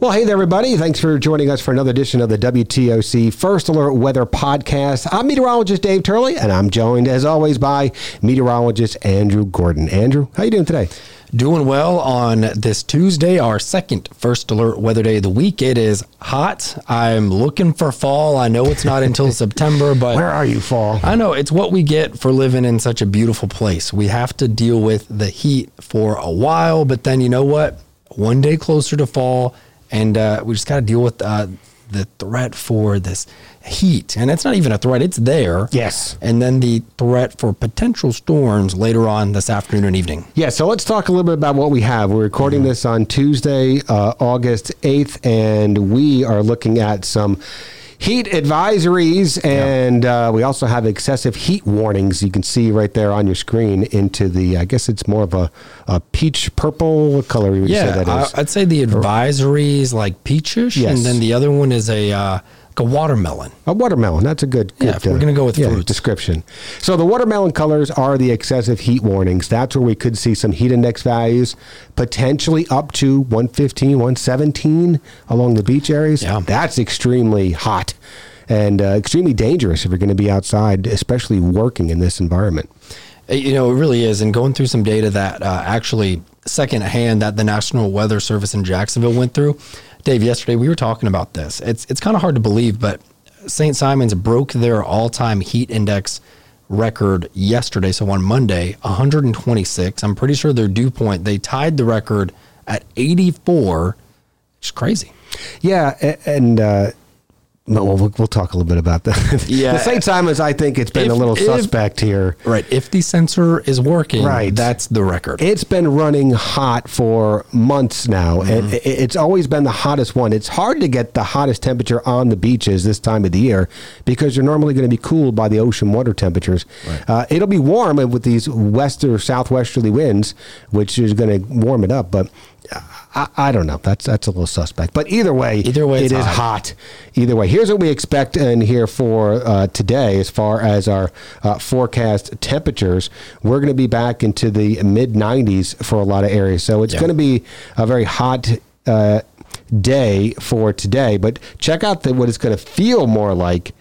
Well, hey there, everybody. Thanks for joining us for another edition of the WTOC First Alert Weather Podcast. I'm meteorologist Dave Turley, and I'm joined, as always, by meteorologist Andrew Gordon. Andrew, how you doing today? Doing well on this Tuesday, our second First Alert Weather Day of the week. It is hot. I'm looking for fall. I know it's not until September, but Where are you, fall? I know it's what we get for living in such a beautiful place. We have to deal with the heat for a while, but then you know what? One day closer to fall and uh, we just got to deal with uh, the threat for this heat, and it's not even a threat; it's there. Yes. And then the threat for potential storms later on this afternoon and evening. Yeah, so let's talk a little bit about what we have. We're recording this on Tuesday, uh, August 8th, and we are looking at some heat advisories and uh, we also have excessive heat warnings you can see right there on your screen into the i guess it's more of a, a peach purple what color would you Yeah, say that I, I'd say the advisories like peachish, Yes. and then the other one is a uh, a watermelon. A watermelon. That's a good. Yeah, good, if we're gonna go with fruits. description. So the watermelon colors are the excessive heat warnings. That's where we could see some heat index values potentially up to 115, 117 along the beach areas. Yeah. That's extremely hot and uh, extremely dangerous if you're going to be outside, especially working in this environment. You know, it really is. And going through some data that uh, actually secondhand that the National Weather Service in Jacksonville went through. Dave, yesterday we were talking about this. It's it's kind of hard to believe, but St. Simons broke their all-time heat index record yesterday. So on Monday, 126. I'm pretty sure their dew point they tied the record at 84. It's crazy. Yeah, and. Uh, no, well, we'll, we'll talk a little bit about that. Yeah. the same time as I think it's been a little if- suspect here. Right. If the sensor is working, Right. that's the record. It's been running hot for months now, and i- it's always been the hottest one. It's hard to get the hottest temperature on the beaches this time of the year because you're normally going to be cooled by the ocean water temperatures. Uh, it'll be warm with these west or southwesterly winds, which is going to warm it up, but. I, I don't know. That's that's a little suspect. But either way, Either way, it is hot. hot. Either way, here's what we expect in here for uh, today as far as our uh, forecast temperatures. We're going to be back into the mid 90s for a lot of areas. So it's Yeah. going to be a very hot uh, day for today. But check out the, what it's going to feel more like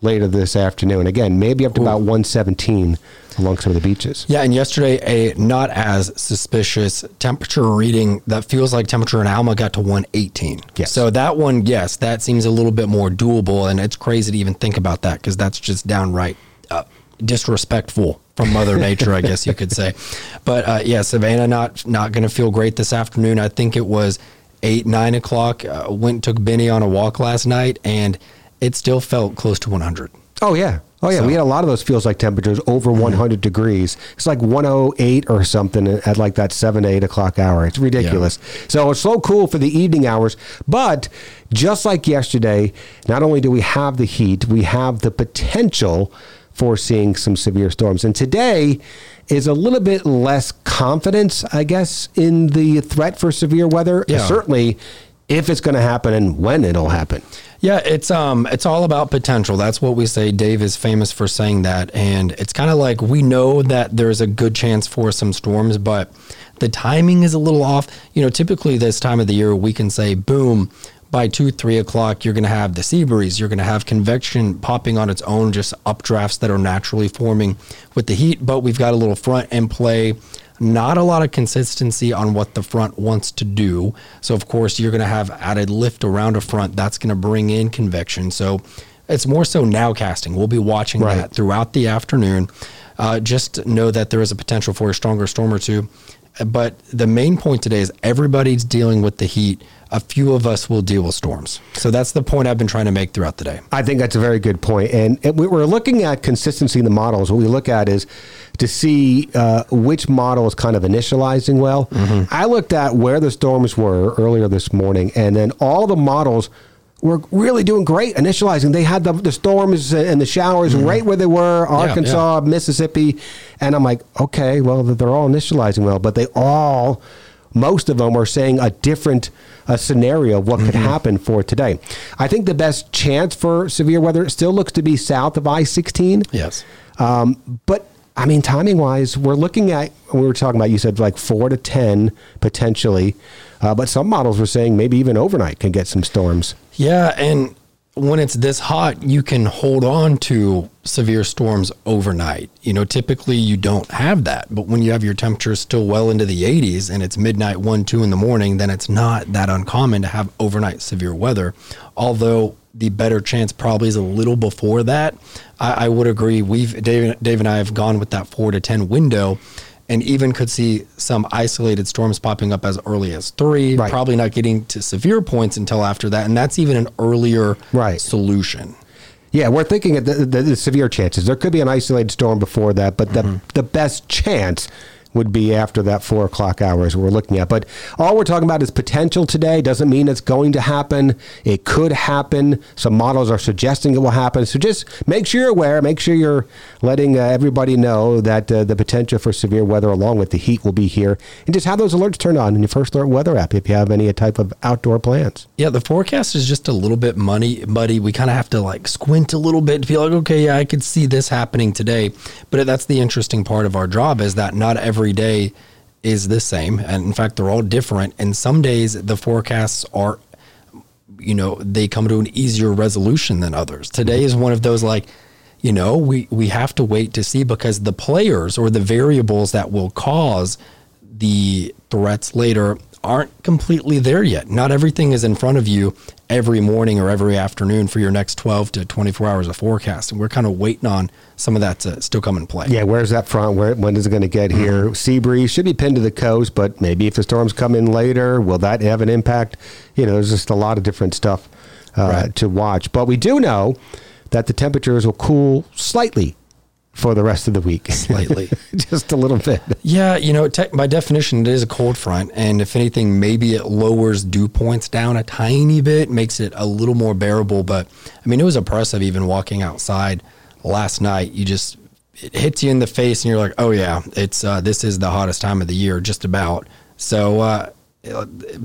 later this afternoon. Again, maybe up to about 117 along some of the beaches. Yeah, and yesterday a not as suspicious temperature reading that feels like temperature in Alma got to 118. Yes. So that one, yes, that seems a little bit more doable, and it's crazy to even think about that because that's just downright uh, disrespectful from Mother Nature, I guess you could say. But uh, yeah, Savannah not not going to feel great this afternoon. I think it was eight nine o'clock. Uh, went took Benny on a walk last night, and it still felt close to 100. Oh yeah. Oh yeah, So- we had a lot of those feels like temperatures over mm-hmm. 100 degrees. It's like 108 or something at like that seven to eight o'clock hour. It's ridiculous. So it's so cool for the evening hours. But just like yesterday, not only do we have the heat, we have the potential for seeing some severe storms. And today is a little bit less confidence, I guess, in the threat for severe weather. Yeah. Certainly, if it's going to happen and when it'll happen. Yeah, it's um it's all about potential. That's what we say. Dave is famous for saying that and it's kind of like we know that there's a good chance for some storms, but the timing is a little off. You know, typically this time of the year we can say boom by two, three o'clock, you're going to have the sea breeze. You're going to have convection popping on its own, just updrafts that are naturally forming with the heat. But we've got a little front in play not a lot of consistency on what the front wants to do. So, of course, you're going to have added lift around a front. That's going to bring in convection. So, it's more so now casting. We'll be watching Right. that throughout the afternoon. Uh, just know that there is a potential for a stronger storm or two. But the main point today is everybody's dealing with the heat. A few of us will deal with storms. So that's the point I've been trying to make throughout the day. I think that's a very good point. And, and we- we're looking at consistency in the models. What we look at is to see uh, which model is kind of initializing well. I looked at where the storms were earlier this morning, and then all the models were really doing great initializing. They had the, the storms and the showers right where they were Arkansas, Mississippi. And I'm like, okay, well, they're all initializing well, but they all most of them are saying a different uh, scenario of what could happen for today. I think the best chance for severe weather still looks to be south of I 16. Yes. Um, but I mean, timing wise, we're looking at, we were talking about, you said like four to 10 potentially, uh, but some models were saying maybe even overnight can get some storms. Yeah. And when it's this hot, you can hold on to severe storms overnight. You know, typically you don't have that, but when you have your temperatures still well into the 80s and it's midnight, 1, 2 in the morning, then it's not that uncommon to have overnight severe weather. Although the better chance probably is a little before that. I, I would agree. We've Dave, Dave and I have gone with that four to ten window, and even could see some isolated storms popping up as early as three. Right. Probably not getting to severe points until after that, and that's even an earlier Right. solution. Yeah, we're thinking of the, the, the severe chances. There could be an isolated storm before that, but the, mm-hmm. the best chance would be after that four o'clock hours we're looking at. But all we're talking about is potential today. Doesn't mean it's going to happen. It could happen. Some models are suggesting it will happen. So just make sure you're aware. Make sure you're letting uh, everybody know that uh, the potential for severe weather along with the heat will be here. And just have those alerts turned on in your first alert weather app if you have any type of outdoor plans. Yeah, the forecast is just a little bit muddy. Muddy. We kind of have to like squint a little bit to be like, okay, yeah, I could see this happening today. But that's the interesting part of our job is that not every day is the same, and in fact, they're all different. And some days the forecasts are, you know, they come to an easier resolution than others. Today is one of those like. You know, we, we have to wait to see because the players or the variables that will cause the threats later aren't completely there yet. Not everything is in front of you every morning or every afternoon for your next 12 to 24 hours of forecast. And we're kind of waiting on some of that to still come in play. Yeah, where's that front? Where when is it going to get here? Sea breeze should be pinned to the coast, but maybe if the storms come in later, will that have an impact? You know, there's just a lot of different stuff uh, Right. to watch. But we do know that the temperatures will cool slightly for the rest of the week, Slightly. just a little bit. Yeah, you know, te- by definition, it is a cold front. And if anything, maybe it lowers dew points down a tiny bit, makes it a little more bearable. But I mean, it was oppressive even walking outside last night. You just, it hits you in the face and you're like, oh, yeah, it's, uh, this is the hottest time of the year, just about. So, uh,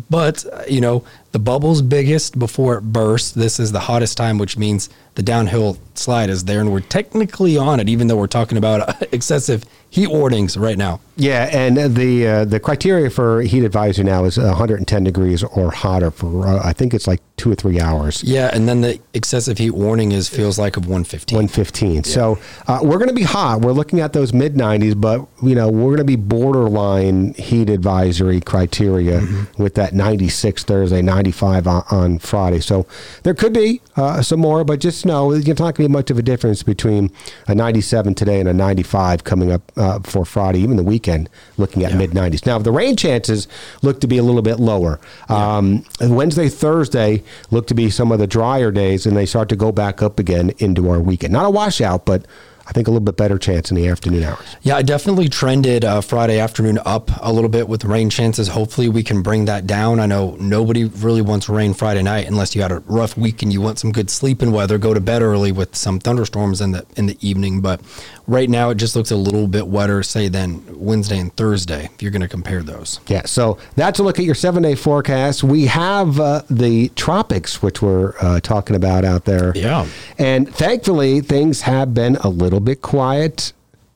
but you know the bubble's biggest before it bursts this is the hottest time which means the downhill slide is there and we're technically on it even though we're talking about uh, excessive heat warnings right now Yeah, and the uh, the criteria for heat advisory now is 110 degrees or hotter for uh, I think it's like two or three hours. Yeah, and then the excessive heat warning is feels like of 115. 115. So uh, we're going to be hot. We're looking at those mid 90s, but you know we're going to be borderline heat advisory criteria with that 96 Thursday, 95 on, on Friday. So there could be uh, some more, but just know it's not going to be much of a difference between a 97 today and a 95 coming up uh, for Friday, even the weekend. Looking at Yeah. mid 90s. Now the rain chances look to be a little bit lower. Um, Wednesday, Thursday look to be some of the drier days, and they start to go back up again into our weekend. Not a washout, but I think a little bit better chance in the afternoon hours. Yeah, I definitely trended uh, Friday afternoon up a little bit with rain chances. Hopefully, we can bring that down. I know nobody really wants rain Friday night unless you had a rough week and you want some good sleeping weather. Go to bed early with some thunderstorms in the in the evening. But right now, it just looks a little bit wetter, say, than Wednesday and Thursday. If you're going to compare those. Yeah, so that's a look at your seven day forecast. We have uh, the tropics, which we're uh, talking about out there. Yeah. And thankfully, things have been a little bit quiet.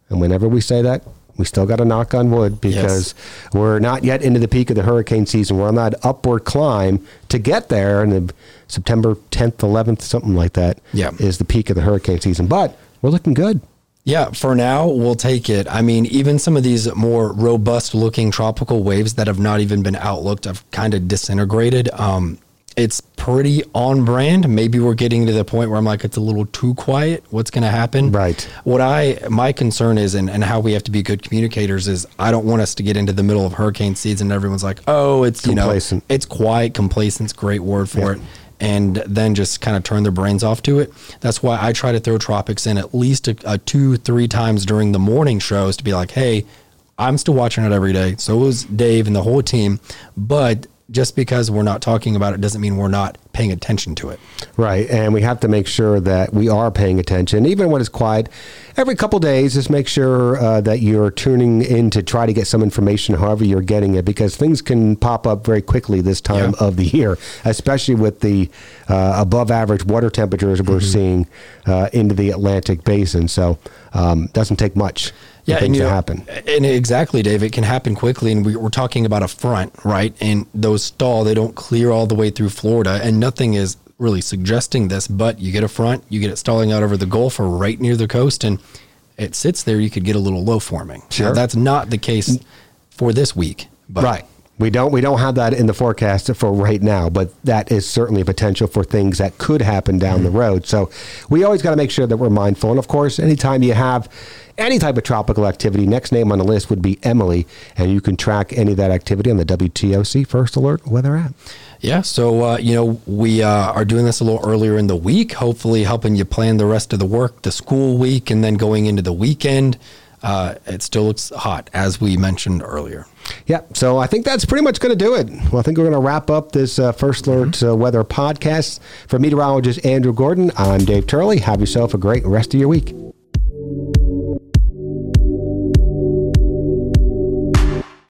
And whenever we say that, we still got to knock on wood because we're not yet into the peak of the hurricane season. We're on that upward climb to get there. And the September 10th, 11th, something like that, Yeah. is the peak of the hurricane season. But we're looking good. Yeah, for now, we'll take it. I mean, even some of these more robust looking tropical waves that have not even been outlooked have kind of disintegrated. Um, it's pretty on brand. Maybe we're getting to the point where I'm like, it's a little too quiet. What's going to happen? Right. What I, my concern is, and, and how we have to be good communicators is I don't want us to get into the middle of hurricane season and everyone's like, oh, it's, you know, it's quiet. Complacent's great word for it. And then just kind of turn their brains off to it. That's why I try to throw tropics in at least a, a two, three times during the morning shows to be like, hey, I'm still watching it every day. So it was Dave and the whole team. But just because we're not talking about it doesn't mean we're not paying attention to it. Right, and we have to make sure that we are paying attention, even when it's quiet. Every couple days, just make sure uh, that you're tuning in to try to get some information, however you're getting it, because things can pop up very quickly this time Yeah. of the year, especially with the uh, above average water temperatures we're seeing uh, into the Atlantic basin. So, um, doesn't take much. Yeah, things and, you that happen. And exactly, Dave, it can happen quickly. And we, we're talking about a front, right? And those stall, they don't clear all the way through Florida, and nothing is really suggesting this. But you get a front, you get it stalling out over the Gulf or right near the coast, and it sits there. You could get a little low forming. Sure. Now, that's not the case for this week, but right. We don't we don't have that in the forecast for right now, but that is certainly a potential for things that could happen down the road. So we always got to make sure that we're mindful. And of course, anytime you have any type of tropical activity, next name on the list would be Emily, and you can track any of that activity on the WTOC First Alert Weather app. Yeah, so uh, you know we uh, are doing this a little earlier in the week, hopefully helping you plan the rest of the work, the school week, and then going into the weekend. Uh, it still looks hot, as we mentioned earlier. Yeah, so I think that's pretty much going to do it. Well, I think we're going to wrap up this uh, First Alert uh, Weather podcast. For meteorologist Andrew Gordon, I'm Dave Turley. Have yourself a great rest of your week.